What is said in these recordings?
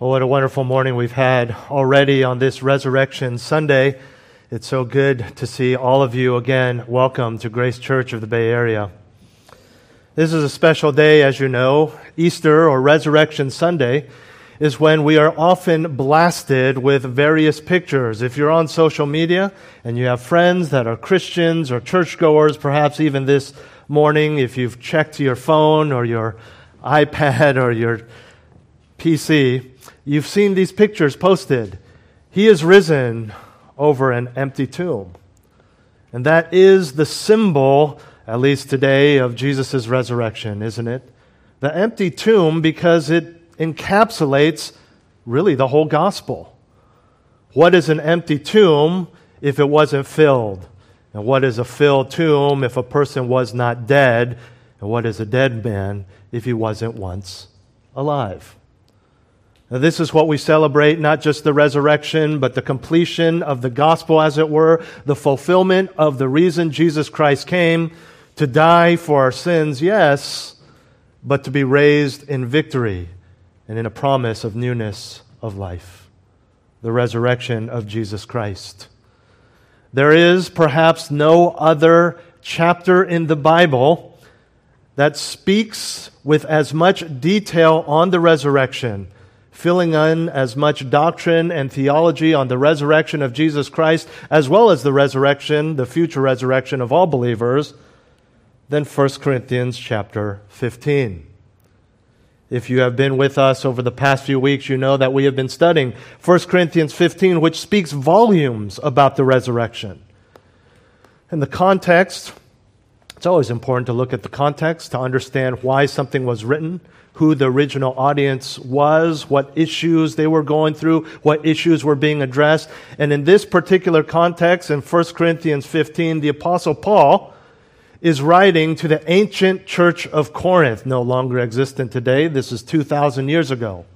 Oh, what a wonderful morning we've had already on this Resurrection Sunday. It's so good to see all of you again. Welcome to Grace Church of the Bay Area. This is a special day, as you know. Easter or Resurrection Sunday is when we are often blasted with various pictures. If you're on social media and you have friends that are Christians or churchgoers, perhaps even this morning, if you've checked your phone or your iPad or your PC, You've seen these pictures posted. He is risen over an empty tomb. And that is the symbol, at least today, of Jesus' resurrection, isn't it? The empty tomb because it encapsulates really the whole gospel. What is an empty tomb if it wasn't filled? And what is a filled tomb if a person was not dead? And what is a dead man if he wasn't once alive? This is what we celebrate, not just the resurrection, but the completion of the gospel, as it were, the fulfillment of the reason Jesus Christ came to die for our sins, yes, but to be raised in victory and in a promise of newness of life. The resurrection of Jesus Christ. There is perhaps no other chapter in the Bible that speaks with as much detail on the resurrection filling in as much doctrine and theology on the resurrection of Jesus Christ, as well as the resurrection, the future resurrection of all believers, than 1 Corinthians chapter 15. If you have been with us over the past few weeks, you know that we have been studying 1 Corinthians 15, which speaks volumes about the resurrection. In the context, it's always important to look at the context to understand why something was written who the original audience was, what issues they were going through, what issues were being addressed. And in this particular context, in 1 Corinthians 15, the Apostle Paul is writing to the ancient church of Corinth, no longer existent today. This is 2,000 years ago.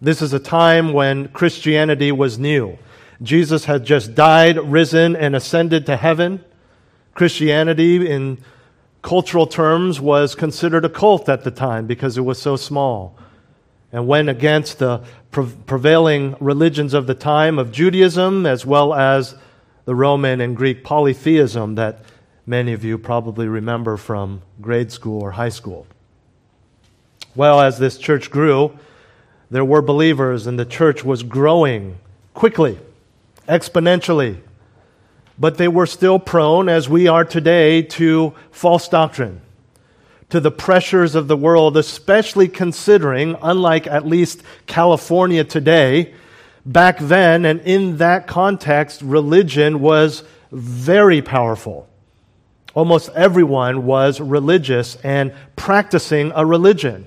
This is a time when Christianity was new. Jesus had just died, risen, and ascended to heaven. Christianity, in cultural terms, was considered a cult at the time because it was so small and went against the prevailing religions of the time of Judaism as well as the Roman and Greek polytheism that many of you probably remember from grade school or high school. Well, as this church grew, there were believers, and the church was growing quickly, exponentially but they were still prone, as we are today, to false doctrine, to the pressures of the world, especially considering, unlike at least California today, back then and in that context, religion was very powerful. Almost everyone was religious and practicing a religion.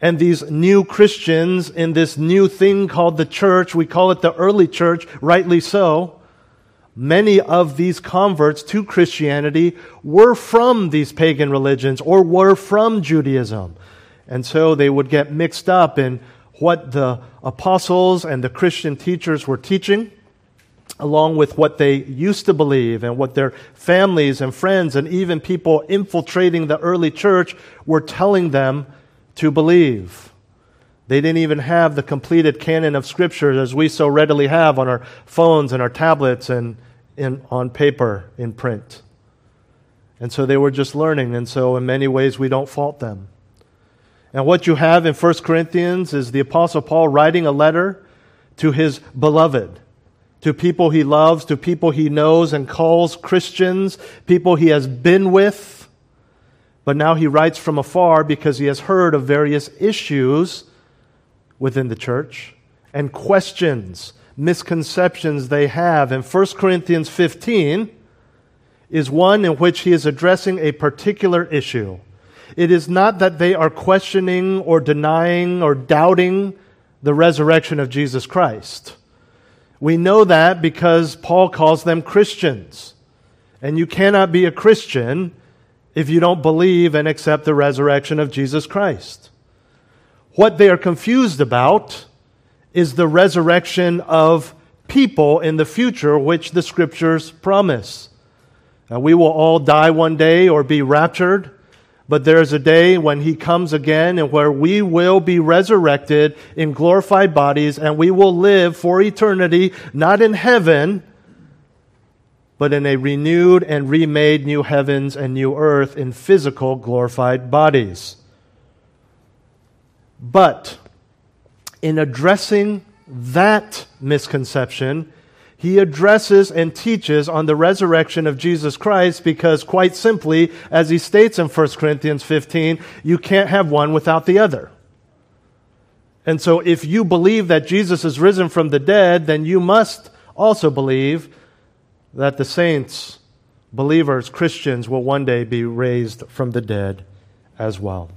And these new Christians in this new thing called the church, we call it the early church, rightly so, many of these converts to Christianity were from these pagan religions or were from Judaism. And so they would get mixed up in what the apostles and the Christian teachers were teaching, along with what they used to believe and what their families and friends and even people infiltrating the early church were telling them to believe. They didn't even have the completed canon of Scripture as we so readily have on our phones and our tablets and in, on paper, in print. And so they were just learning, and so in many ways we don't fault them. And what you have in 1 Corinthians is the Apostle Paul writing a letter to his beloved, to people he loves, to people he knows and calls Christians, people he has been with. But now he writes from afar because he has heard of various issues within the church and questions misconceptions they have. And 1 Corinthians 15 is one in which he is addressing a particular issue. It is not that they are questioning or denying or doubting the resurrection of Jesus Christ. We know that because Paul calls them Christians. And you cannot be a Christian if you don't believe and accept the resurrection of Jesus Christ. What they are confused about is the resurrection of people in the future, which the scriptures promise. Now, we will all die one day or be raptured, But there is a day when he comes again and where we will be resurrected in glorified bodies and we will live for eternity, not in heaven, but in a renewed and remade new heavens and new earth in physical glorified bodies. But in addressing that misconception, he addresses and teaches on the resurrection of Jesus Christ because, quite simply, as he states in 1 Corinthians 15, you can't have one without the other. And so, if you believe that Jesus is risen from the dead, then you must also believe that the saints, believers, Christians, will one day be raised from the dead as well.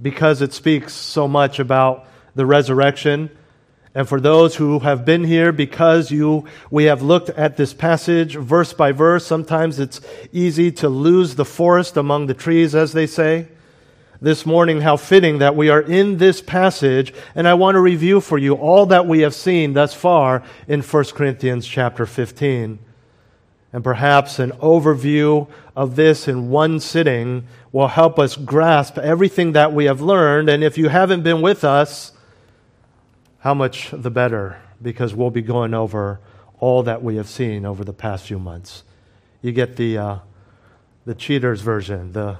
Because it speaks so much about the resurrection and for those who have been here because you we have looked at this passage verse by verse, sometimes it's easy to lose the forest among the trees as they say. This morning how fitting that we are in this passage and I want to review for you all that we have seen thus far in 1 Corinthians chapter 15. And perhaps an overview of this in one sitting will help us grasp everything that we have learned. And if you haven't been with us, how much the better because we'll be going over all that we have seen over the past few months. You get the, uh, the cheaters version. The,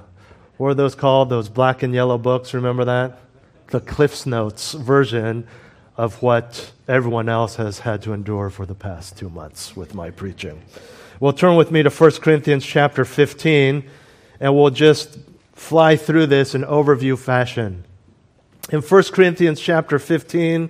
what are those called? Those black and yellow books, remember that? The Cliff's Notes version of what everyone else has had to endure for the past two months with my preaching. Well, turn with me to 1 Corinthians chapter 15, and we'll just fly through this in overview fashion. In 1 Corinthians chapter 15,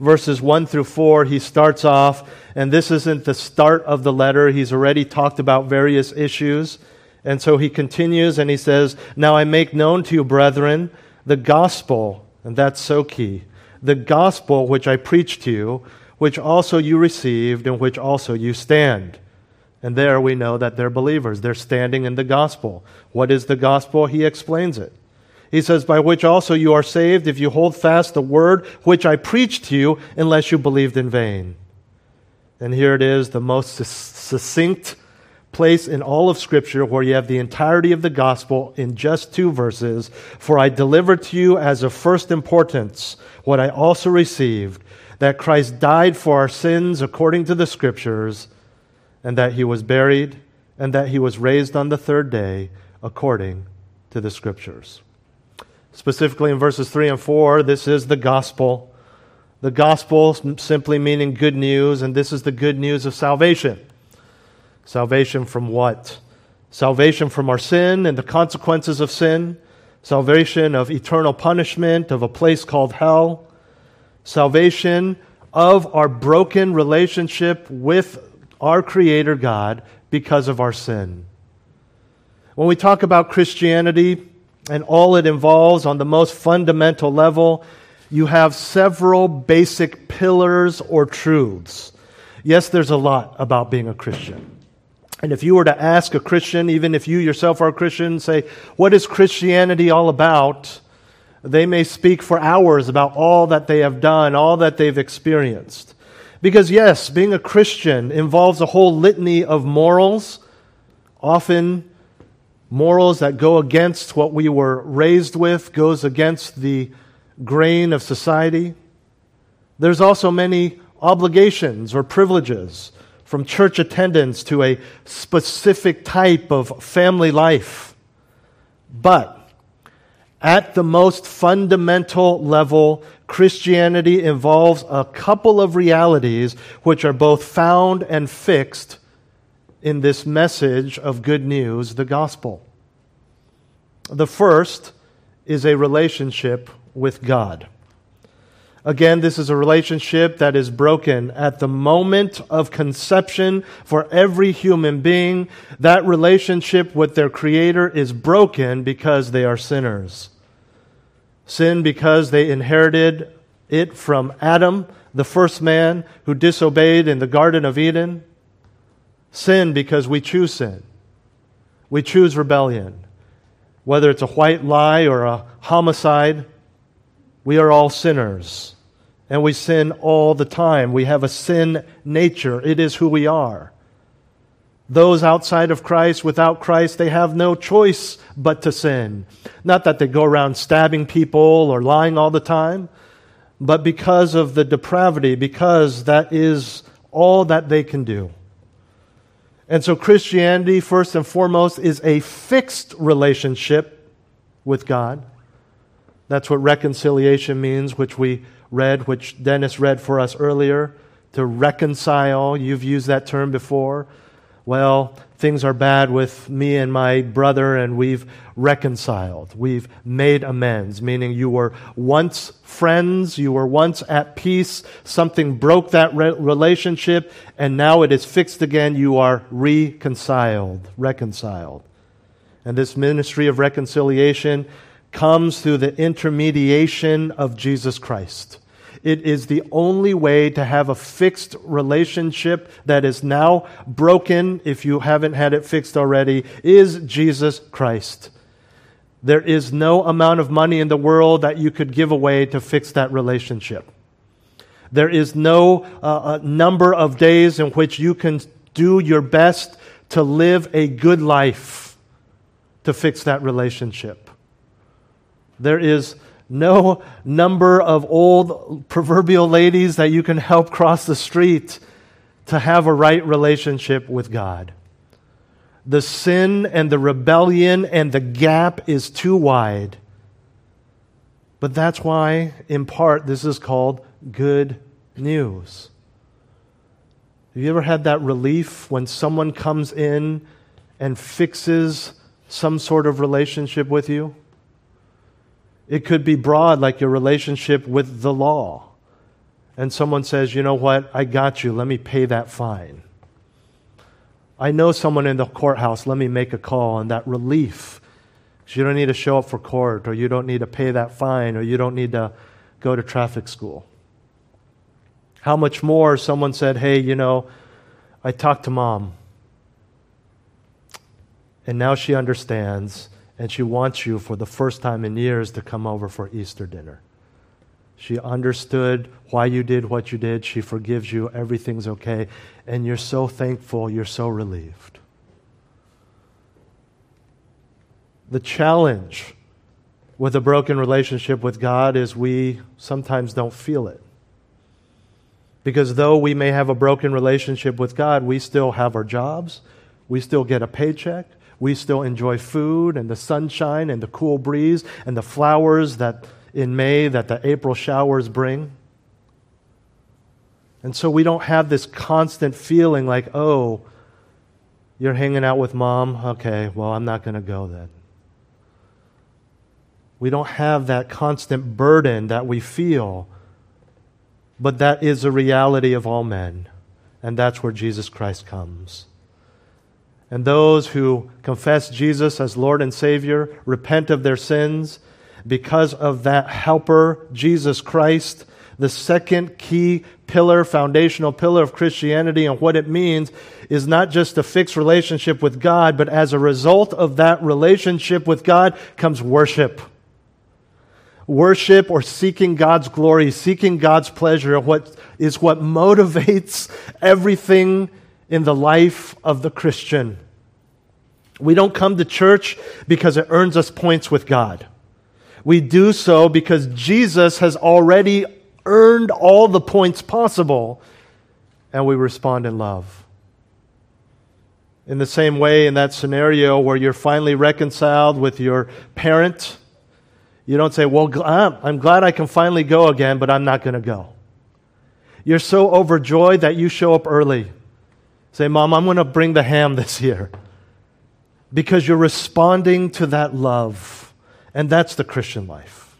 verses 1 through 4, he starts off, and this isn't the start of the letter. He's already talked about various issues. And so he continues and he says, Now I make known to you, brethren, the gospel, and that's so key, the gospel which I preached to you, which also you received, and which also you stand. And there we know that they're believers. They're standing in the gospel. What is the gospel? He explains it. He says, By which also you are saved if you hold fast the word which I preached to you, unless you believed in vain. And here it is, the most succinct place in all of Scripture where you have the entirety of the gospel in just two verses. For I delivered to you as of first importance what I also received that Christ died for our sins according to the Scriptures, and that he was buried, and that he was raised on the third day according to the Scriptures. Specifically in verses 3 and 4, this is the gospel. The gospel simply meaning good news, and this is the good news of salvation. Salvation from what? Salvation from our sin and the consequences of sin. Salvation of eternal punishment, of a place called hell. Salvation of our broken relationship with our Creator God because of our sin. When we talk about Christianity, and all it involves on the most fundamental level, you have several basic pillars or truths. Yes, there's a lot about being a Christian. And if you were to ask a Christian, even if you yourself are a Christian, say, What is Christianity all about? They may speak for hours about all that they have done, all that they've experienced. Because, yes, being a Christian involves a whole litany of morals, often morals that go against what we were raised with, goes against the grain of society. There's also many obligations or privileges, from church attendance to a specific type of family life. But at the most fundamental level, Christianity involves a couple of realities which are both found and fixed in this message of good news, the gospel. The first is a relationship with God. Again, this is a relationship that is broken at the moment of conception for every human being. That relationship with their Creator is broken because they are sinners. Sin because they inherited it from Adam, the first man who disobeyed in the Garden of Eden. Sin because we choose sin. We choose rebellion. Whether it's a white lie or a homicide, we are all sinners. And we sin all the time. We have a sin nature. It is who we are. Those outside of Christ, without Christ, they have no choice but to sin. Not that they go around stabbing people or lying all the time, but because of the depravity, because that is all that they can do. And so Christianity, first and foremost, is a fixed relationship with God. That's what reconciliation means, which we read, which Dennis read for us earlier. To reconcile, you've used that term before. Well, things are bad with me and my brother, and we've reconciled. We've made amends, meaning you were once friends, you were once at peace, something broke that re- relationship, and now it is fixed again. You are reconciled, reconciled. And this ministry of reconciliation comes through the intermediation of Jesus Christ. It is the only way to have a fixed relationship that is now broken, if you haven't had it fixed already, is Jesus Christ. There is no amount of money in the world that you could give away to fix that relationship. There is no uh, uh number of days in which you can do your best to live a good life to fix that relationship. There is no number of old proverbial ladies that you can help cross the street to have a right relationship with God. The sin and the rebellion and the gap is too wide. But that's why, in part, this is called good news. Have you ever had that relief when someone comes in and fixes some sort of relationship with you? It could be broad, like your relationship with the law. And someone says, you know what, I got you, let me pay that fine. I know someone in the courthouse, let me make a call, and that relief. You don't need to show up for court, or you don't need to pay that fine, or you don't need to go to traffic school. How much more someone said, hey, you know, I talked to mom, and now she understands and she wants you for the first time in years to come over for Easter dinner. She understood why you did what you did. She forgives you. Everything's okay. And you're so thankful. You're so relieved. The challenge with a broken relationship with God is we sometimes don't feel it. Because though we may have a broken relationship with God, we still have our jobs, we still get a paycheck, we still enjoy food and the sunshine and the cool breeze and the flowers that in May that the April showers bring. And so we don't have this constant feeling like, oh, you're hanging out with mom? Okay, well, I'm not going to go then. We don't have that constant burden that we feel, but that is a reality of all men. And that's where Jesus Christ comes. And those who confess Jesus as Lord and Savior, repent of their sins, because of that helper, Jesus Christ, the second key pillar, foundational pillar of Christianity and what it means is not just a fixed relationship with God, but as a result of that relationship with God comes worship. Worship or seeking God's glory, seeking God's pleasure, what is what motivates everything in the life of the Christian. We don't come to church because it earns us points with God. We do so because Jesus has already earned all the points possible, and we respond in love. In the same way, in that scenario where you're finally reconciled with your parent, you don't say, Well, I'm glad I can finally go again, but I'm not going to go. You're so overjoyed that you show up early. Say, Mom, I'm going to bring the ham this year because you're responding to that love. And that's the Christian life.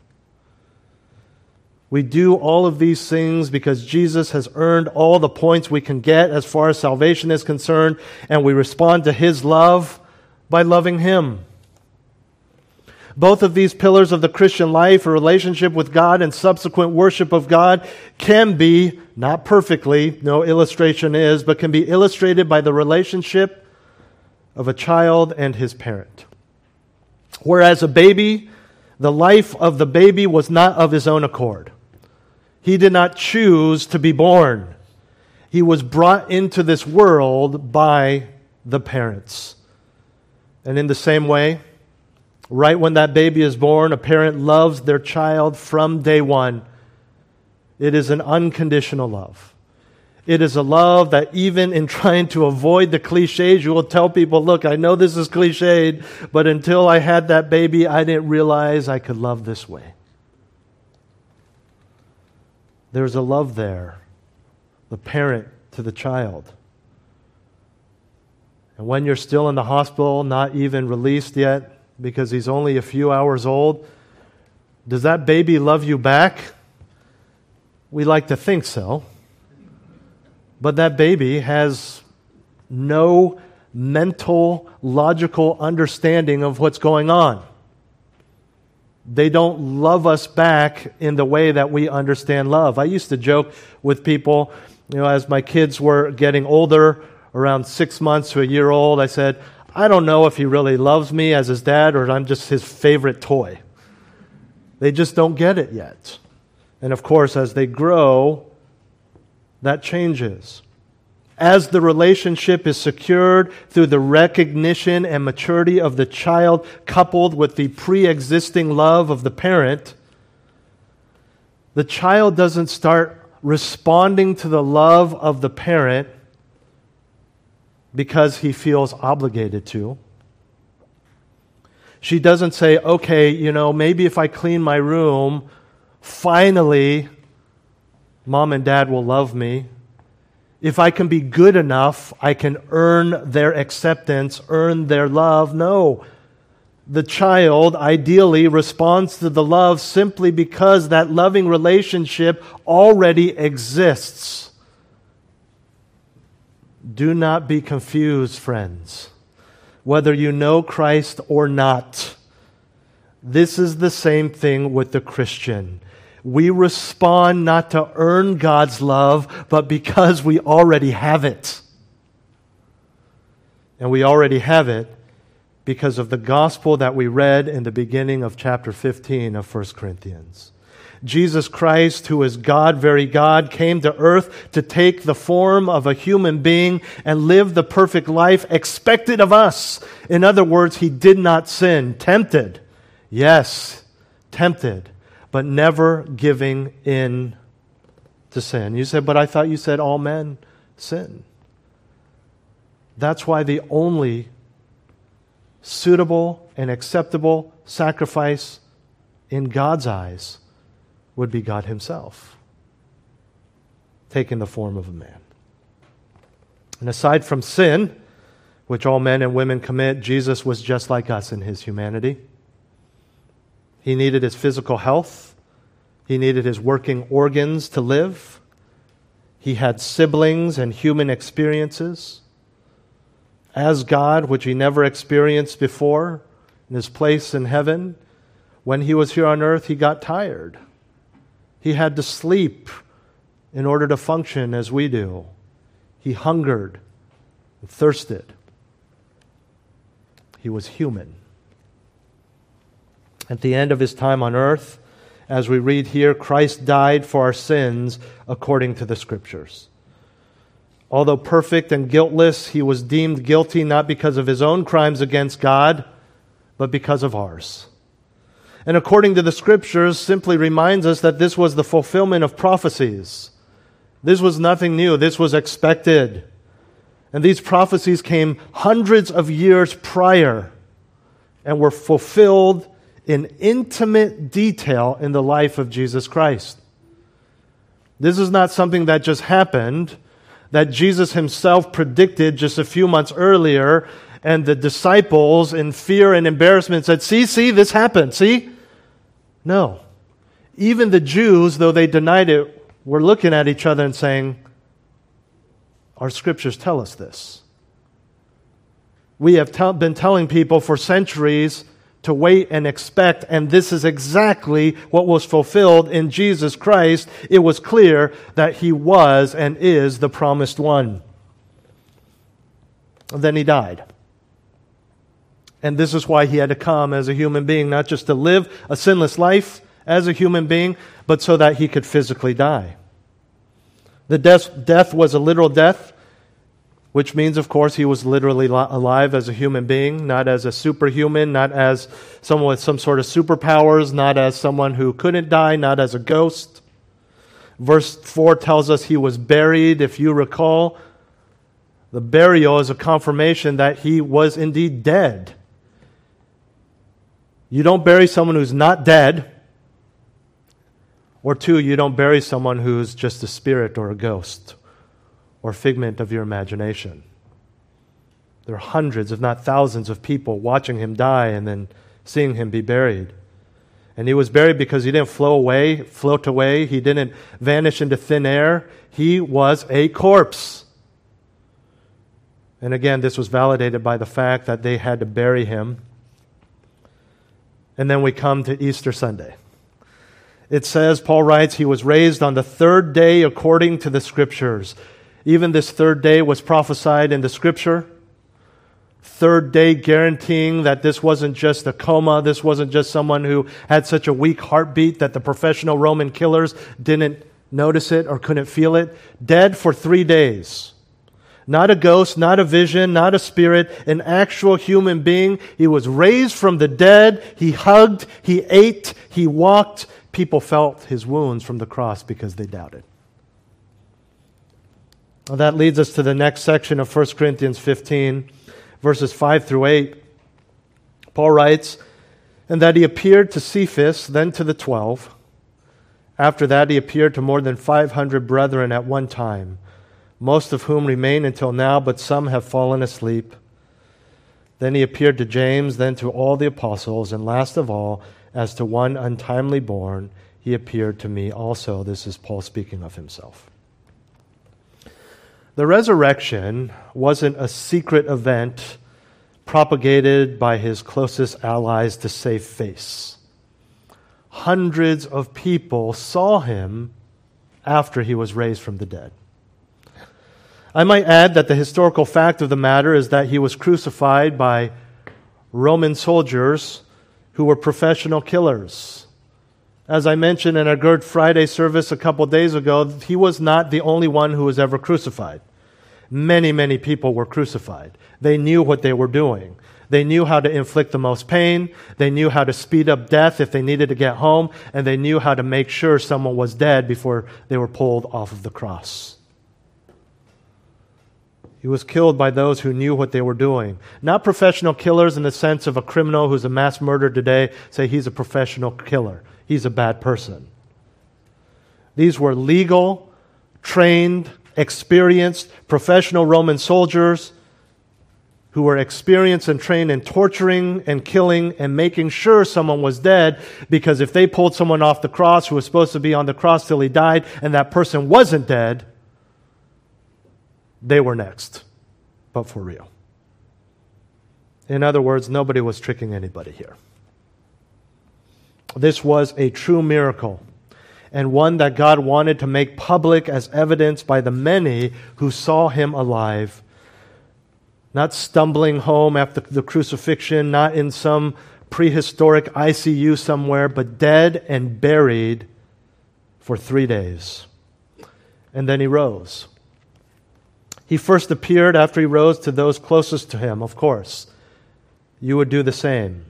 We do all of these things because Jesus has earned all the points we can get as far as salvation is concerned, and we respond to his love by loving him. Both of these pillars of the Christian life, a relationship with God and subsequent worship of God, can be, not perfectly, no illustration is, but can be illustrated by the relationship of a child and his parent. Whereas a baby, the life of the baby was not of his own accord. He did not choose to be born. He was brought into this world by the parents. And in the same way, right when that baby is born, a parent loves their child from day one. It is an unconditional love. It is a love that even in trying to avoid the cliches, you will tell people, look, I know this is cliched, but until I had that baby, I didn't realize I could love this way. There's a love there, the parent to the child. And when you're still in the hospital, not even released yet because he's only a few hours old, does that baby love you back? We like to think so. But that baby has no mental, logical understanding of what's going on. They don't love us back in the way that we understand love. I used to joke with people, you know, as my kids were getting older, around six months to a year old, I said, I don't know if he really loves me as his dad or I'm just his favorite toy. They just don't get it yet. And of course, as they grow, that changes. As the relationship is secured through the recognition and maturity of the child, coupled with the pre existing love of the parent, the child doesn't start responding to the love of the parent because he feels obligated to. She doesn't say, okay, you know, maybe if I clean my room, finally, mom and dad will love me. If I can be good enough, I can earn their acceptance, earn their love. No. The child ideally responds to the love simply because that loving relationship already exists. Do not be confused, friends, whether you know Christ or not. This is the same thing with the Christian. We respond not to earn God's love, but because we already have it. And we already have it because of the gospel that we read in the beginning of chapter 15 of 1 Corinthians. Jesus Christ, who is God, very God, came to earth to take the form of a human being and live the perfect life expected of us. In other words, he did not sin. Tempted. Yes, tempted, but never giving in to sin. You said, but I thought you said all men sin. That's why the only suitable and acceptable sacrifice in God's eyes would be God Himself, taking the form of a man. And aside from sin, which all men and women commit, Jesus was just like us in his humanity. He needed his physical health, he needed his working organs to live. He had siblings and human experiences. As God, which he never experienced before, in his place in heaven, when he was here on earth, he got tired. He had to sleep in order to function as we do. He hungered and thirsted. He was human. At the end of his time on earth, as we read here, Christ died for our sins according to the Scriptures. Although perfect and guiltless, he was deemed guilty not because of his own crimes against God, but because of ours and according to the scriptures, simply reminds us that this was the fulfillment of prophecies. This was nothing new, this was expected. And these prophecies came hundreds of years prior and were fulfilled in intimate detail in the life of Jesus Christ. This is not something that just happened, that Jesus himself predicted just a few months earlier, and the disciples, in fear and embarrassment, said, See, see, this happened. See? No. Even the Jews, though they denied it, were looking at each other and saying, Our scriptures tell us this. We have been telling people for centuries to wait and expect, and this is exactly what was fulfilled in Jesus Christ. It was clear that he was and is the promised one. And then he died. And this is why he had to come as a human being, not just to live a sinless life as a human being, but so that he could physically die. The death, death was a literal death. Which means, of course, he was literally alive as a human being, not as a superhuman, not as someone with some sort of superpowers, not as someone who couldn't die, not as a ghost. Verse 4 tells us he was buried. If you recall, the burial is a confirmation that he was indeed dead. You don't bury someone who's not dead. Or two, you don't bury someone who's just a spirit or a ghost or figment of your imagination. There are hundreds, if not thousands, of people watching him die and then seeing him be buried. And he was buried because he didn't flow away, float away. He didn't vanish into thin air. He was a corpse. And again, this was validated by the fact that they had to bury him. And then we come to Easter Sunday. It says, Paul writes, he was raised on the third day according to the scriptures. Even this third day was prophesied in the scripture. Third day guaranteeing that this wasn't just a coma, this wasn't just someone who had such a weak heartbeat that the professional Roman killers didn't notice it or couldn't feel it. Dead for three days. Not a ghost, not a vision, not a spirit, an actual human being. He was raised from the dead. He hugged, he ate, he walked. People felt his wounds from the cross because they doubted. Well, that leads us to the next section of 1 Corinthians 15, verses 5 through 8. Paul writes, And that he appeared to Cephas, then to the twelve. After that, he appeared to more than 500 brethren at one time, most of whom remain until now, but some have fallen asleep. Then he appeared to James, then to all the apostles, and last of all, as to one untimely born, he appeared to me also. This is Paul speaking of himself. The resurrection wasn't a secret event propagated by his closest allies to save face. Hundreds of people saw him after he was raised from the dead. I might add that the historical fact of the matter is that he was crucified by Roman soldiers who were professional killers. As I mentioned in our Good Friday service a couple days ago, he was not the only one who was ever crucified. Many, many people were crucified. They knew what they were doing. They knew how to inflict the most pain. They knew how to speed up death if they needed to get home. And they knew how to make sure someone was dead before they were pulled off of the cross. He was killed by those who knew what they were doing. Not professional killers in the sense of a criminal who's a mass murderer today say he's a professional killer he's a bad person. These were legal, trained, experienced, professional Roman soldiers who were experienced and trained in torturing and killing and making sure someone was dead because if they pulled someone off the cross who was supposed to be on the cross till he died and that person wasn't dead, they were next, but for real. In other words, nobody was tricking anybody here. This was a true miracle and one that God wanted to make public as evidence by the many who saw him alive. Not stumbling home after the crucifixion, not in some prehistoric ICU somewhere, but dead and buried for three days. And then he rose. He first appeared after he rose to those closest to him, of course. You would do the same.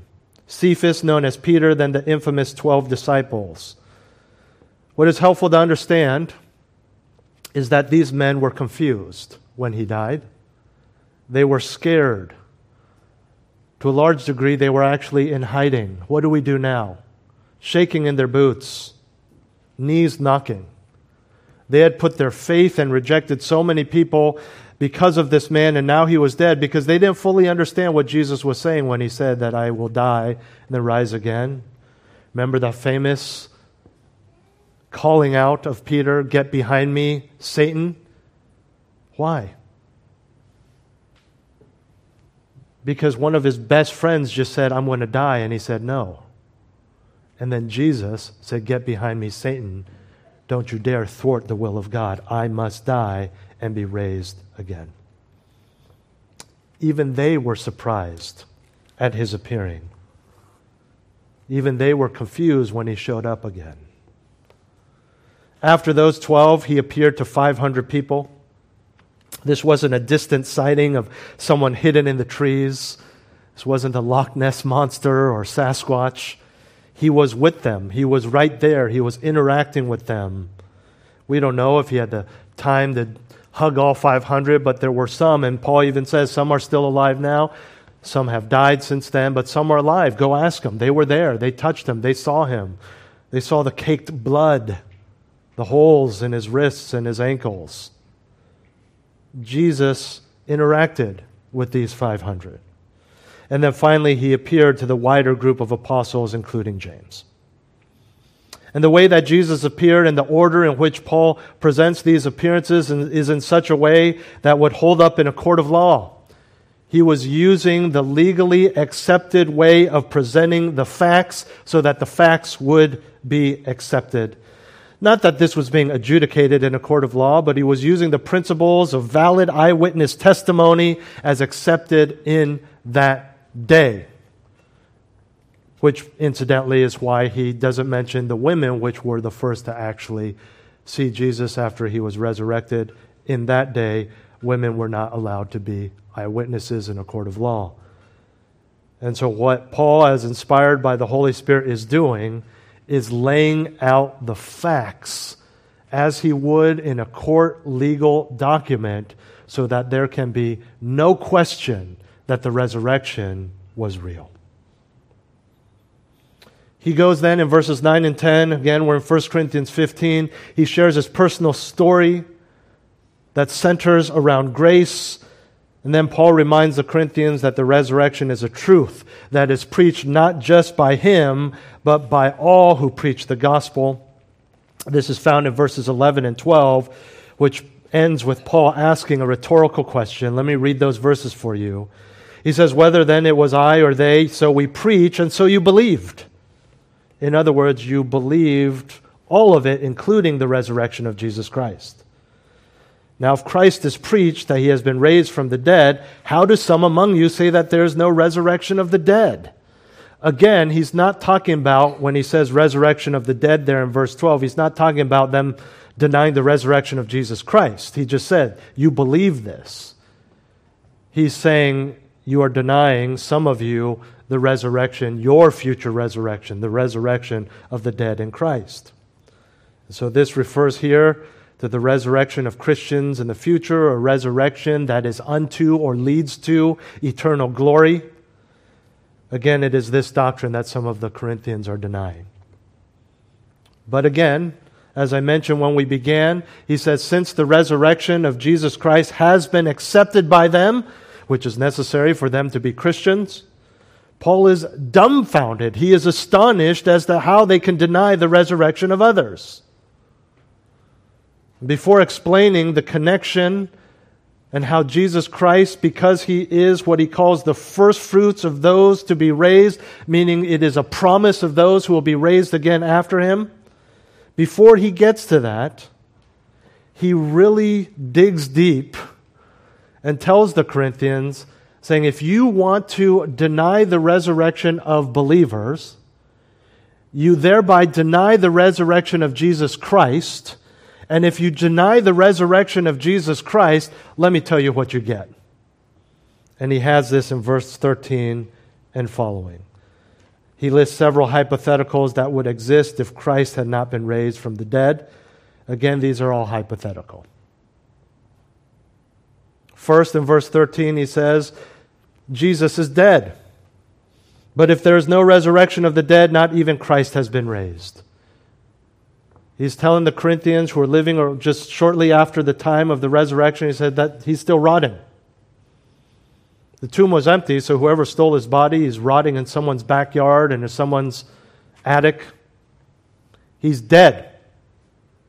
Cephas, known as Peter, then the infamous 12 disciples. What is helpful to understand is that these men were confused when he died. They were scared. To a large degree, they were actually in hiding. What do we do now? Shaking in their boots, knees knocking. They had put their faith and rejected so many people because of this man, and now he was dead because they didn't fully understand what Jesus was saying when he said that I will die and then rise again. Remember that famous calling out of Peter, Get behind me, Satan? Why? Because one of his best friends just said, I'm going to die, and he said, No. And then Jesus said, Get behind me, Satan. Don't you dare thwart the will of God. I must die and be raised again. Even they were surprised at his appearing. Even they were confused when he showed up again. After those 12, he appeared to 500 people. This wasn't a distant sighting of someone hidden in the trees. This wasn't a Loch Ness monster or Sasquatch. He was with them. He was right there. He was interacting with them. We don't know if he had the time to hug all 500, but there were some, and Paul even says some are still alive now. Some have died since then, but some are alive. Go ask them. They were there. They touched him. They saw him. They saw the caked blood, the holes in his wrists and his ankles. Jesus interacted with these 500. And then finally, he appeared to the wider group of apostles, including James. And the way that Jesus appeared and the order in which Paul presents these appearances is in such a way that would hold up in a court of law. He was using the legally accepted way of presenting the facts so that the facts would be accepted. Not that this was being adjudicated in a court of law, but he was using the principles of valid eyewitness testimony as accepted in that day. Which, incidentally, is why he doesn't mention the women, which were the first to actually see Jesus after he was resurrected. In that day, women were not allowed to be eyewitnesses in a court of law. And so, what Paul, as inspired by the Holy Spirit, is doing is laying out the facts as he would in a court legal document so that there can be no question that the resurrection was real. He goes then in verses 9 and 10, again, we're in 1 Corinthians 15. He shares his personal story that centers around grace. And then Paul reminds the Corinthians that the resurrection is a truth that is preached not just by him, but by all who preach the gospel. This is found in verses 11 and 12, which ends with Paul asking a rhetorical question. Let me read those verses for you. He says, Whether then it was I or they, so we preach, and so you believed. In other words, you believed all of it, including the resurrection of Jesus Christ. Now, if Christ is preached that he has been raised from the dead, how do some among you say that there is no resurrection of the dead? Again, he's not talking about, when he says resurrection of the dead there in verse 12, he's not talking about them denying the resurrection of Jesus Christ. He just said, You believe this. He's saying, you are denying, some of you, the resurrection, your future resurrection, the resurrection of the dead in Christ. So this refers here to the resurrection of Christians in the future, a resurrection that is unto or leads to eternal glory. Again, it is this doctrine that some of the Corinthians are denying. But again, as I mentioned when we began, he says, since the resurrection of Jesus Christ has been accepted by them, which is necessary for them to be Christians. Paul is dumbfounded. He is astonished as to how they can deny the resurrection of others. Before explaining the connection and how Jesus Christ, because he is what he calls the first fruits of those to be raised, meaning it is a promise of those who will be raised again after him, before he gets to that, he really digs deep and tells the Corinthians, saying, if you want to deny the resurrection of believers, you thereby deny the resurrection of Jesus Christ. And if you deny the resurrection of Jesus Christ, let me tell you what you get. And he has this in verse 13 and following. He lists several hypotheticals that would exist if Christ had not been raised from the dead. Again, these are all hypothetical. First, in verse 13, he says, Jesus is dead. But if there is no resurrection of the dead, not even Christ has been raised. He's telling the Corinthians who are living or just shortly after the time of the resurrection, he said that he's still rotting. The tomb was empty, so whoever stole his body is rotting in someone's backyard and in someone's attic. He's dead.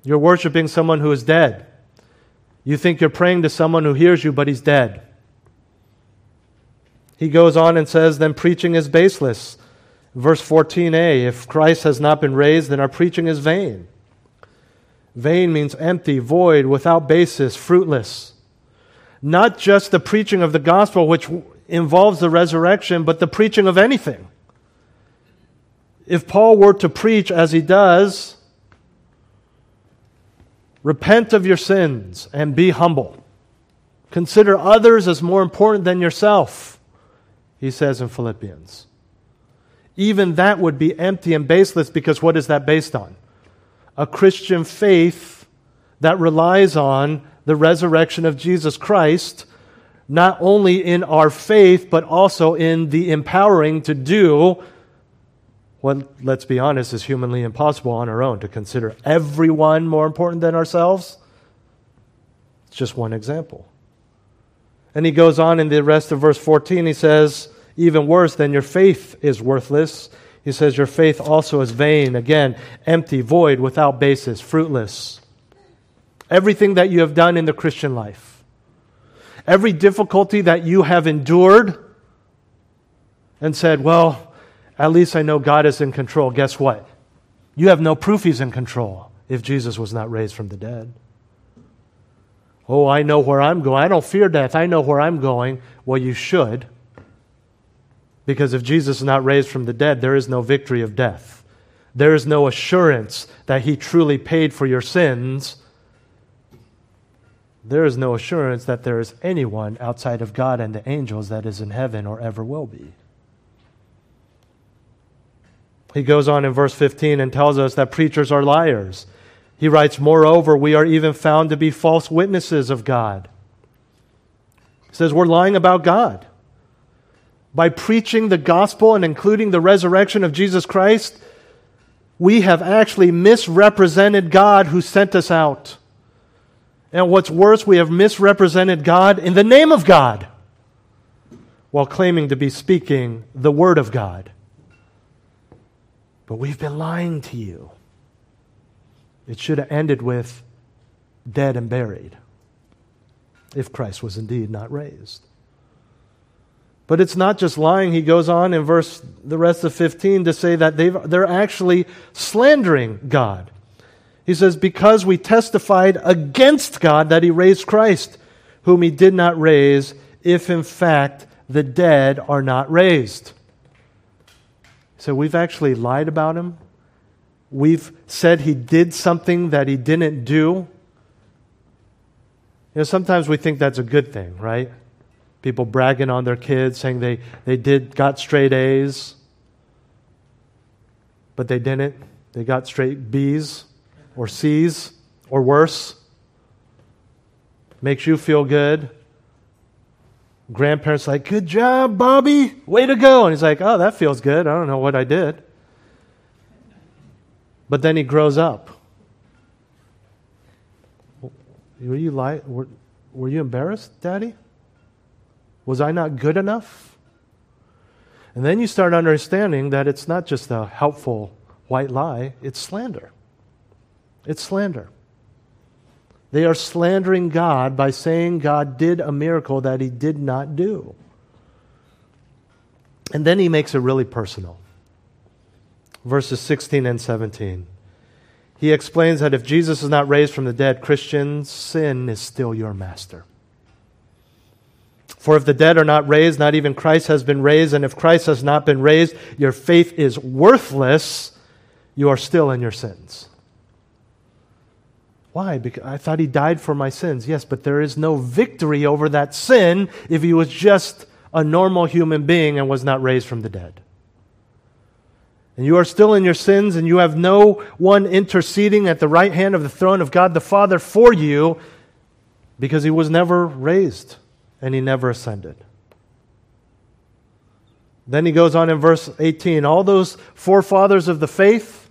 You're worshiping someone who is dead. You think you're praying to someone who hears you, but he's dead. He goes on and says, then preaching is baseless. Verse 14a If Christ has not been raised, then our preaching is vain. Vain means empty, void, without basis, fruitless. Not just the preaching of the gospel, which involves the resurrection, but the preaching of anything. If Paul were to preach as he does, Repent of your sins and be humble. Consider others as more important than yourself, he says in Philippians. Even that would be empty and baseless because what is that based on? A Christian faith that relies on the resurrection of Jesus Christ, not only in our faith, but also in the empowering to do what, let's be honest, is humanly impossible on our own to consider everyone more important than ourselves. It's just one example. And he goes on in the rest of verse 14, he says, even worse, than your faith is worthless. He says, Your faith also is vain. Again, empty, void, without basis, fruitless. Everything that you have done in the Christian life, every difficulty that you have endured and said, Well, at least I know God is in control. Guess what? You have no proof He's in control if Jesus was not raised from the dead. Oh, I know where I'm going. I don't fear death. I know where I'm going. Well, you should. Because if Jesus is not raised from the dead, there is no victory of death. There is no assurance that he truly paid for your sins. There is no assurance that there is anyone outside of God and the angels that is in heaven or ever will be. He goes on in verse 15 and tells us that preachers are liars. He writes, Moreover, we are even found to be false witnesses of God. He says, We're lying about God. By preaching the gospel and including the resurrection of Jesus Christ, we have actually misrepresented God who sent us out. And what's worse, we have misrepresented God in the name of God while claiming to be speaking the Word of God. But we've been lying to you. It should have ended with dead and buried if Christ was indeed not raised. But it's not just lying. He goes on in verse the rest of 15 to say that they they're actually slandering God. He says, Because we testified against God that he raised Christ, whom he did not raise, if in fact the dead are not raised. So we've actually lied about him. We've said he did something that he didn't do. You know, sometimes we think that's a good thing, right? People bragging on their kids, saying they, they did got straight A's, but they didn't. They got straight B's or C's or worse. Makes you feel good. Grandparents like, good job, Bobby. Way to go. And he's like, oh, that feels good. I don't know what I did. But then he grows up. Were you, li- were, were you embarrassed, Daddy? Was I not good enough? And then you start understanding that it's not just a helpful white lie, it's slander. It's slander. They are slandering God by saying God did a miracle that he did not do. And then he makes it really personal verses 16 and 17. He explains that if Jesus is not raised from the dead, Christians, sin is still your master. For if the dead are not raised, not even Christ has been raised, and if Christ has not been raised, your faith is worthless. You are still in your sins. Why? Because I thought he died for my sins. Yes, but there is no victory over that sin if he was just a normal human being and was not raised from the dead and you are still in your sins, and you have no one interceding at the right hand of the throne of God the Father for you, because he was never raised and he never ascended. Then he goes on in verse 18 all those forefathers of the faith,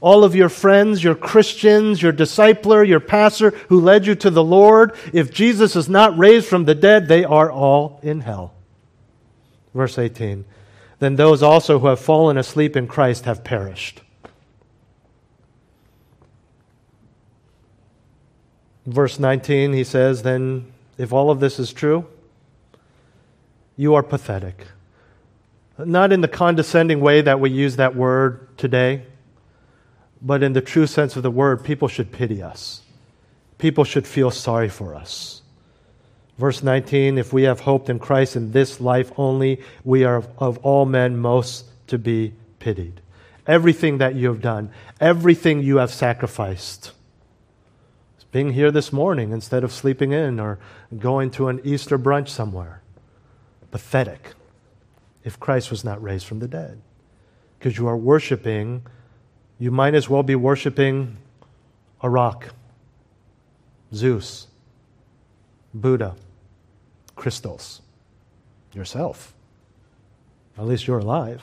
all of your friends, your Christians, your discipler, your pastor who led you to the Lord, if Jesus is not raised from the dead, they are all in hell. Verse 18 then those also who have fallen asleep in Christ have perished. Verse 19, he says, Then if all of this is true, you are pathetic. Not in the condescending way that we use that word today, but in the true sense of the word, people should pity us. People should feel sorry for us. Verse 19 If we have hoped in Christ in this life only, we are of all men most to be pitied. Everything that you have done, everything you have sacrificed, being here this morning instead of sleeping in or going to an Easter brunch somewhere. Pathetic if Christ was not raised from the dead. Because you are worshiping, you might as well be worshiping a rock, Zeus, Buddha, crystals, yourself. At least you're alive.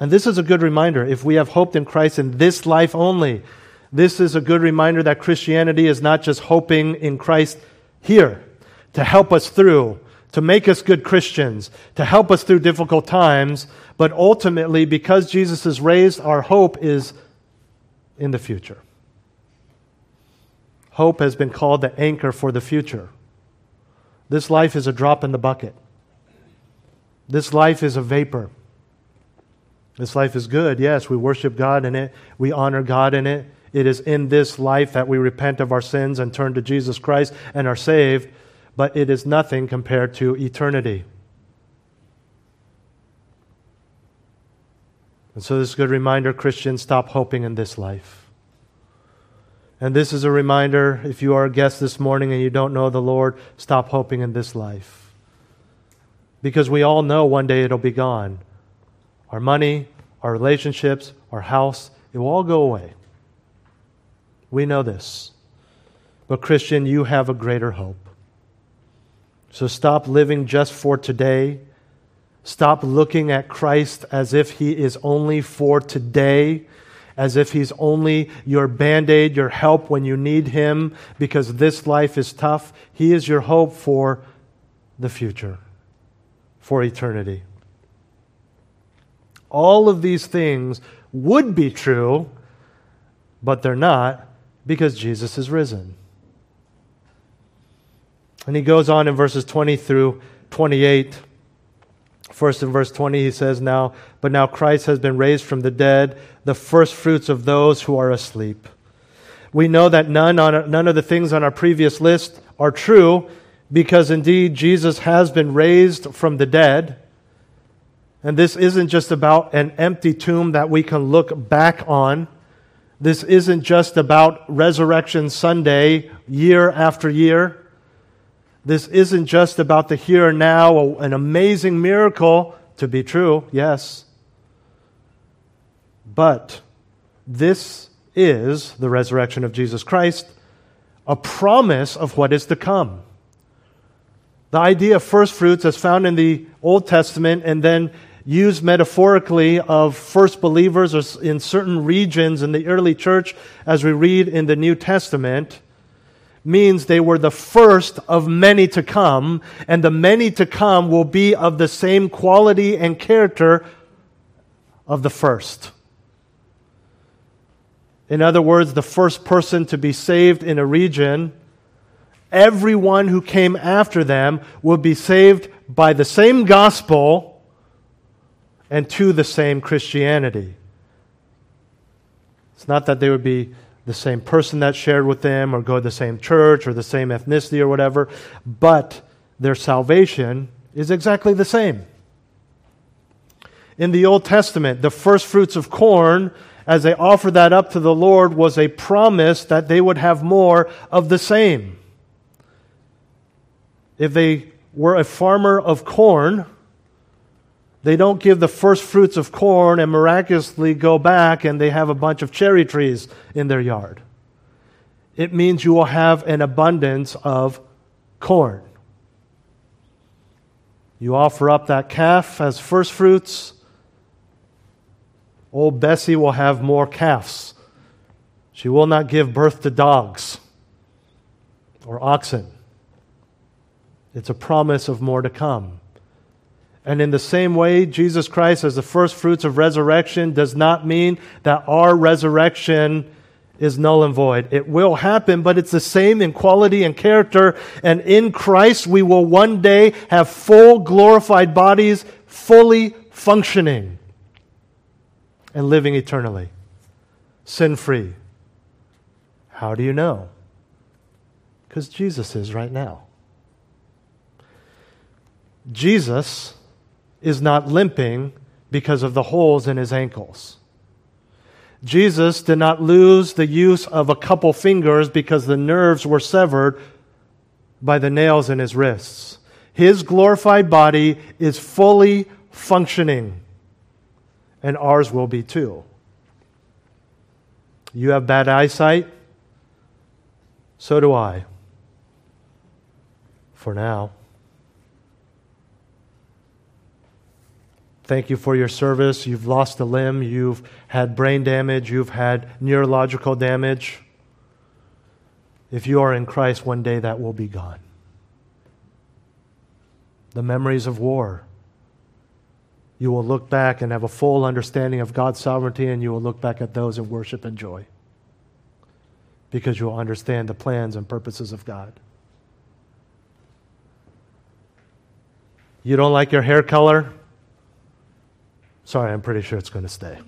And this is a good reminder. If we have hoped in Christ in this life only, this is a good reminder that Christianity is not just hoping in Christ here to help us through, to make us good Christians, to help us through difficult times, but ultimately, because Jesus is raised, our hope is in the future. Hope has been called the anchor for the future. This life is a drop in the bucket. This life is a vapor. This life is good. Yes, we worship God in it, we honor God in it. It is in this life that we repent of our sins and turn to Jesus Christ and are saved, but it is nothing compared to eternity. And so, this is a good reminder Christians, stop hoping in this life. And this is a reminder if you are a guest this morning and you don't know the Lord, stop hoping in this life. Because we all know one day it'll be gone. Our money, our relationships, our house, it will all go away. We know this. But, Christian, you have a greater hope. So stop living just for today. Stop looking at Christ as if he is only for today, as if he's only your band aid, your help when you need him because this life is tough. He is your hope for the future, for eternity. All of these things would be true, but they're not because Jesus is risen. And he goes on in verses 20 through 28. First in verse 20, he says, Now, but now Christ has been raised from the dead, the first fruits of those who are asleep. We know that none, on, none of the things on our previous list are true because indeed Jesus has been raised from the dead. And this isn't just about an empty tomb that we can look back on. This isn't just about Resurrection Sunday year after year. This isn't just about the here and now, an amazing miracle to be true, yes. But this is the resurrection of Jesus Christ, a promise of what is to come. The idea of first fruits, as found in the Old Testament and then used metaphorically of first believers in certain regions in the early church, as we read in the New Testament, means they were the first of many to come, and the many to come will be of the same quality and character of the first. In other words, the first person to be saved in a region, everyone who came after them will be saved by the same gospel and to the same Christianity. It's not that they would be the same person that shared with them or go to the same church or the same ethnicity or whatever, but their salvation is exactly the same. In the Old Testament, the first fruits of corn, as they offered that up to the Lord, was a promise that they would have more of the same. If they were a farmer of corn, they don't give the first fruits of corn and miraculously go back and they have a bunch of cherry trees in their yard. It means you will have an abundance of corn. You offer up that calf as first fruits. Old Bessie will have more calves. She will not give birth to dogs or oxen. It's a promise of more to come. And in the same way, Jesus Christ, as the first fruits of resurrection, does not mean that our resurrection is null and void. It will happen, but it's the same in quality and character. And in Christ, we will one day have full glorified bodies, fully functioning and living eternally, sin free. How do you know? Because Jesus is right now. Jesus is not limping because of the holes in his ankles. Jesus did not lose the use of a couple fingers because the nerves were severed by the nails in his wrists. His glorified body is fully functioning, and ours will be too. You have bad eyesight? So do I. For now. Thank you for your service. You've lost a limb. You've had brain damage. You've had neurological damage. If you are in Christ, one day that will be gone. The memories of war. You will look back and have a full understanding of God's sovereignty, and you will look back at those in worship and joy because you will understand the plans and purposes of God. You don't like your hair color? Sorry, I'm pretty sure it's going to stay.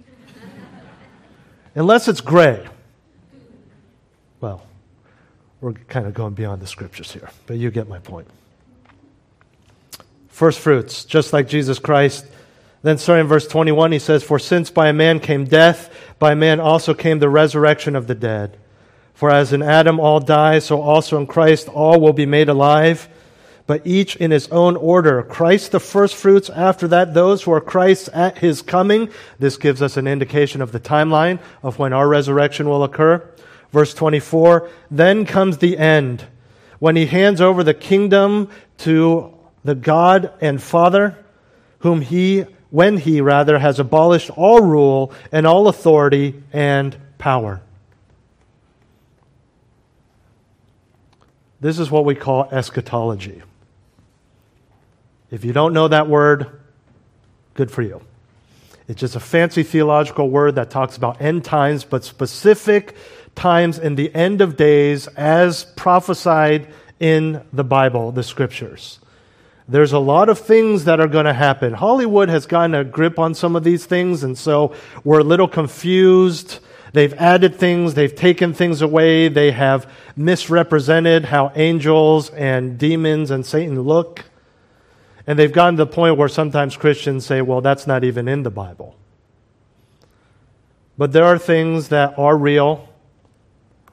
Unless it's gray. Well, we're kind of going beyond the scriptures here, but you get my point. First fruits, just like Jesus Christ. Then, starting in verse 21, he says, For since by a man came death, by a man also came the resurrection of the dead. For as in Adam all die, so also in Christ all will be made alive but each in his own order. Christ the firstfruits, after that, those who are Christ's at his coming. This gives us an indication of the timeline of when our resurrection will occur. Verse 24, then comes the end, when he hands over the kingdom to the God and Father, whom he, when he rather, has abolished all rule and all authority and power. This is what we call eschatology. If you don't know that word, good for you. It's just a fancy theological word that talks about end times, but specific times in the end of days as prophesied in the Bible, the scriptures. There's a lot of things that are going to happen. Hollywood has gotten a grip on some of these things, and so we're a little confused. They've added things, they've taken things away, they have misrepresented how angels and demons and Satan look. And they've gotten to the point where sometimes Christians say, well, that's not even in the Bible. But there are things that are real.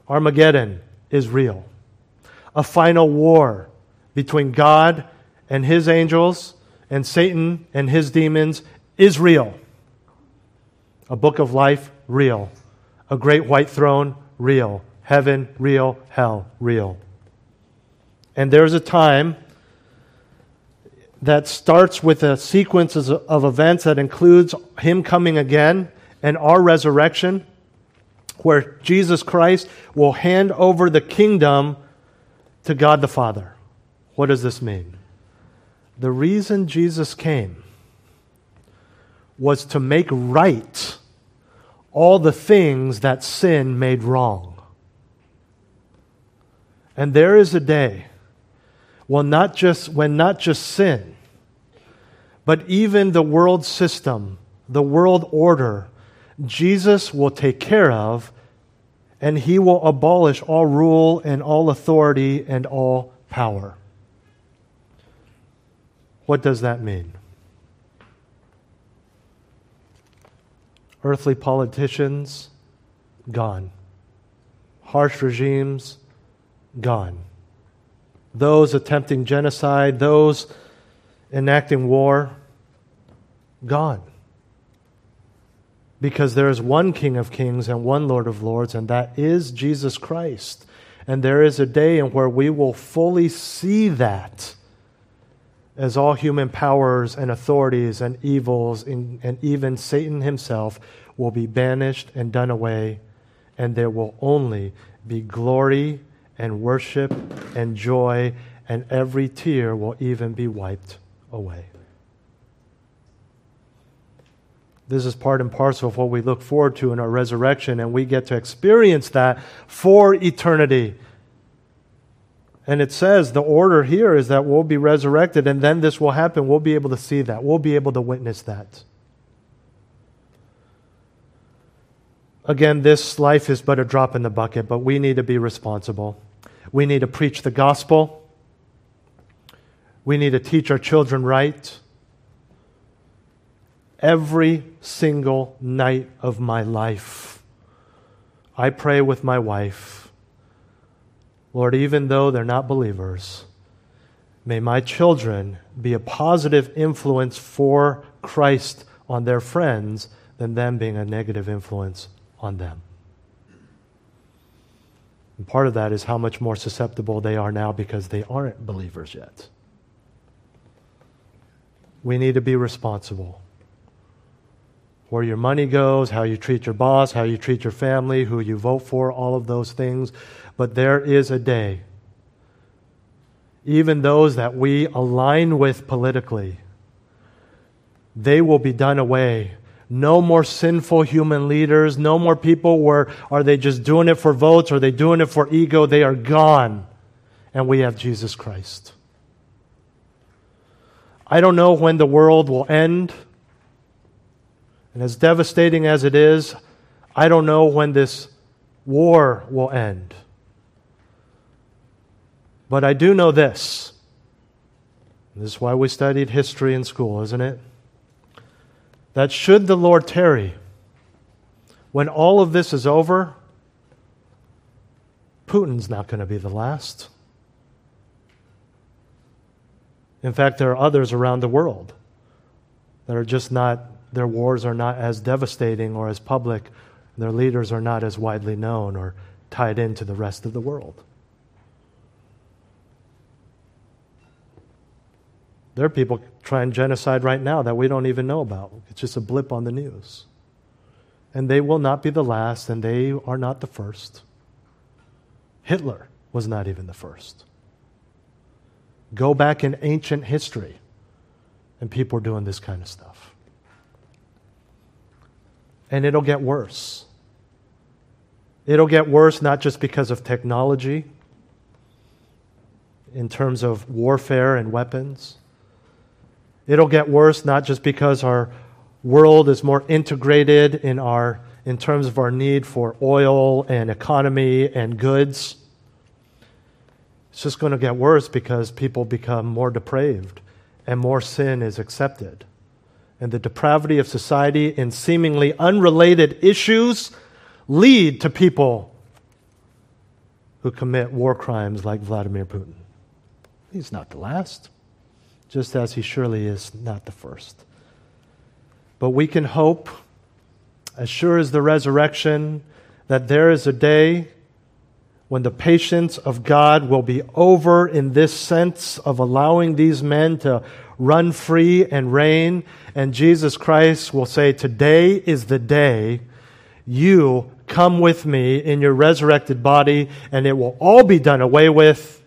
Armageddon is real. A final war between God and his angels and Satan and his demons is real. A book of life, real. A great white throne, real. Heaven, real. Hell, real. And there's a time that starts with a sequence of events that includes Him coming again and our resurrection, where Jesus Christ will hand over the kingdom to God the Father. What does this mean? The reason Jesus came was to make right all the things that sin made wrong. And there is a day well, not just when not just sin, but even the world system, the world order, Jesus will take care of, and he will abolish all rule and all authority and all power. What does that mean? Earthly politicians, gone. Harsh regimes, gone. Those attempting genocide, those enacting war, gone. Because there is one King of Kings and one Lord of Lords, and that is Jesus Christ. And there is a day in where we will fully see that as all human powers and authorities and evils and even Satan himself will be banished and done away, and there will only be glory and worship and joy, and every tear will even be wiped away. This is part and parcel of what we look forward to in our resurrection, and we get to experience that for eternity. And it says the order here is that we'll be resurrected, and then this will happen. We'll be able to see that, we'll be able to witness that. Again, this life is but a drop in the bucket, but we need to be responsible. We need to preach the gospel. We need to teach our children right. Every single night of my life, I pray with my wife, Lord, even though they're not believers, may my children be a positive influence for Christ on their friends than them being a negative influence on them. And part of that is how much more susceptible they are now because they aren't believers yet. We need to be responsible. Where your money goes, how you treat your boss, how you treat your family, who you vote for, all of those things. But there is a day, even those that we align with politically, they will be done away no more sinful human leaders. No more people where are they just doing it for votes? Are they doing it for ego? They are gone. And we have Jesus Christ. I don't know when the world will end. And as devastating as it is, I don't know when this war will end. But I do know this. This is why we studied history in school, isn't it? That should the Lord tarry, when all of this is over, Putin's not going to be the last. In fact, there are others around the world that are just not, their wars are not as devastating or as public, their leaders are not as widely known or tied into the rest of the world. There are people trying genocide right now that we don't even know about. It's just a blip on the news. And they will not be the last, and they are not the first. Hitler was not even the first. Go back in ancient history, and people are doing this kind of stuff. And it'll get worse. It'll get worse not just because of technology, in terms of warfare and weapons It'll get worse not just because our world is more integrated in our in terms of our need for oil and economy and goods. It's just going to get worse because people become more depraved and more sin is accepted. And the depravity of society in seemingly unrelated issues lead to people who commit war crimes like Vladimir Putin. He's not the last just as he surely is not the first. But we can hope, as sure as the resurrection, that there is a day when the patience of God will be over in this sense of allowing these men to run free and reign. And Jesus Christ will say, Today is the day you come with me in your resurrected body, and it will all be done away with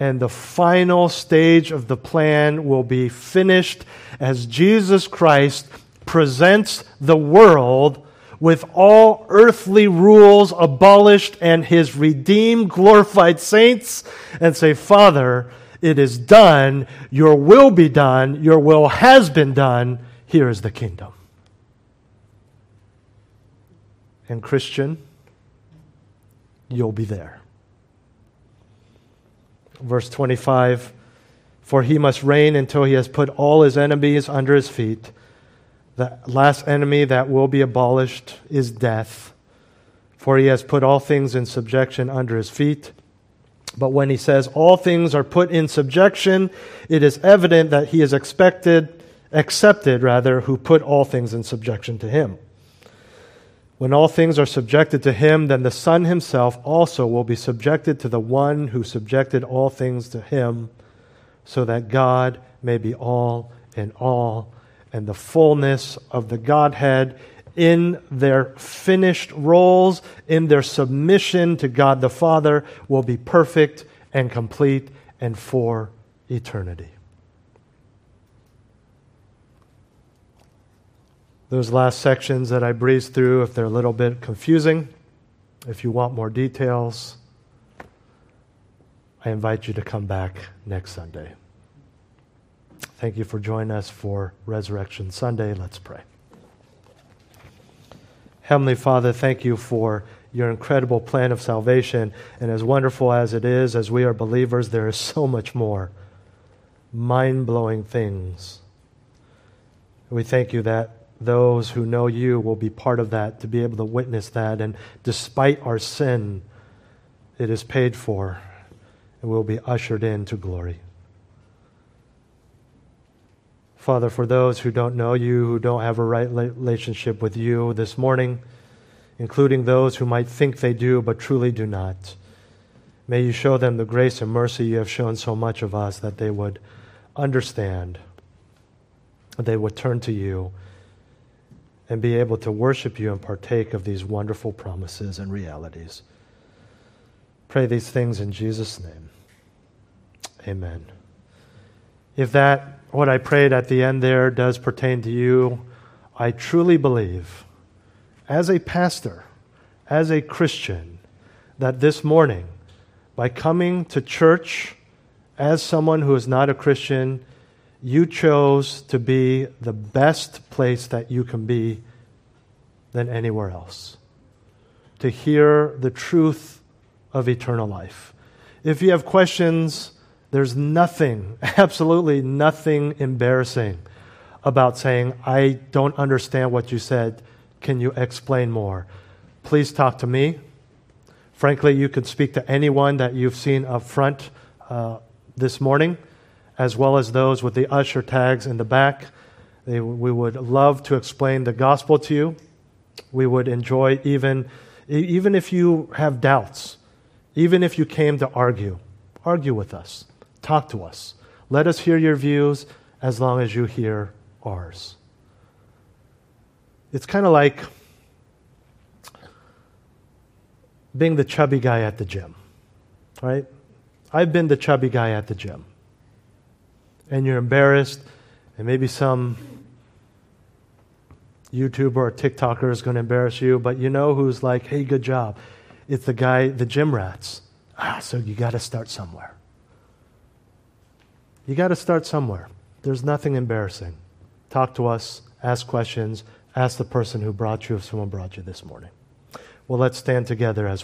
and the final stage of the plan will be finished as Jesus Christ presents the world with all earthly rules abolished and his redeemed, glorified saints and say, Father, it is done. Your will be done. Your will has been done. Here is the kingdom. And Christian, you'll be there. Verse 25 For he must reign until he has put all his enemies under his feet. The last enemy that will be abolished is death, for he has put all things in subjection under his feet. But when he says all things are put in subjection, it is evident that he is expected, accepted rather, who put all things in subjection to him. When all things are subjected to him, then the Son himself also will be subjected to the one who subjected all things to him, so that God may be all in all, and the fullness of the Godhead in their finished roles, in their submission to God the Father, will be perfect and complete and for eternity. Those last sections that I breezed through, if they're a little bit confusing, if you want more details, I invite you to come back next Sunday. Thank you for joining us for Resurrection Sunday. Let's pray. Heavenly Father, thank you for your incredible plan of salvation. And as wonderful as it is, as we are believers, there is so much more mind blowing things. We thank you that those who know you will be part of that, to be able to witness that. And despite our sin, it is paid for and we'll be ushered into glory. Father, for those who don't know you, who don't have a right relationship with you this morning, including those who might think they do but truly do not, may you show them the grace and mercy you have shown so much of us that they would understand, they would turn to you and be able to worship you and partake of these wonderful promises and realities. Pray these things in Jesus' name. Amen. If that, what I prayed at the end there, does pertain to you, I truly believe, as a pastor, as a Christian, that this morning, by coming to church as someone who is not a Christian, you chose to be the best place that you can be than anywhere else. To hear the truth of eternal life. If you have questions, there's nothing, absolutely nothing embarrassing about saying, I don't understand what you said. Can you explain more? Please talk to me. Frankly, you could speak to anyone that you've seen up front uh, this morning as well as those with the usher tags in the back. They, we would love to explain the gospel to you. We would enjoy even, even if you have doubts, even if you came to argue, argue with us, talk to us. Let us hear your views as long as you hear ours. It's kind of like being the chubby guy at the gym, right? I've been the chubby guy at the gym and you're embarrassed, and maybe some YouTuber or TikToker is going to embarrass you, but you know who's like, hey, good job. It's the guy, the gym rats. Ah, so you got to start somewhere. You got to start somewhere. There's nothing embarrassing. Talk to us, ask questions, ask the person who brought you if someone brought you this morning. Well, let's stand together as we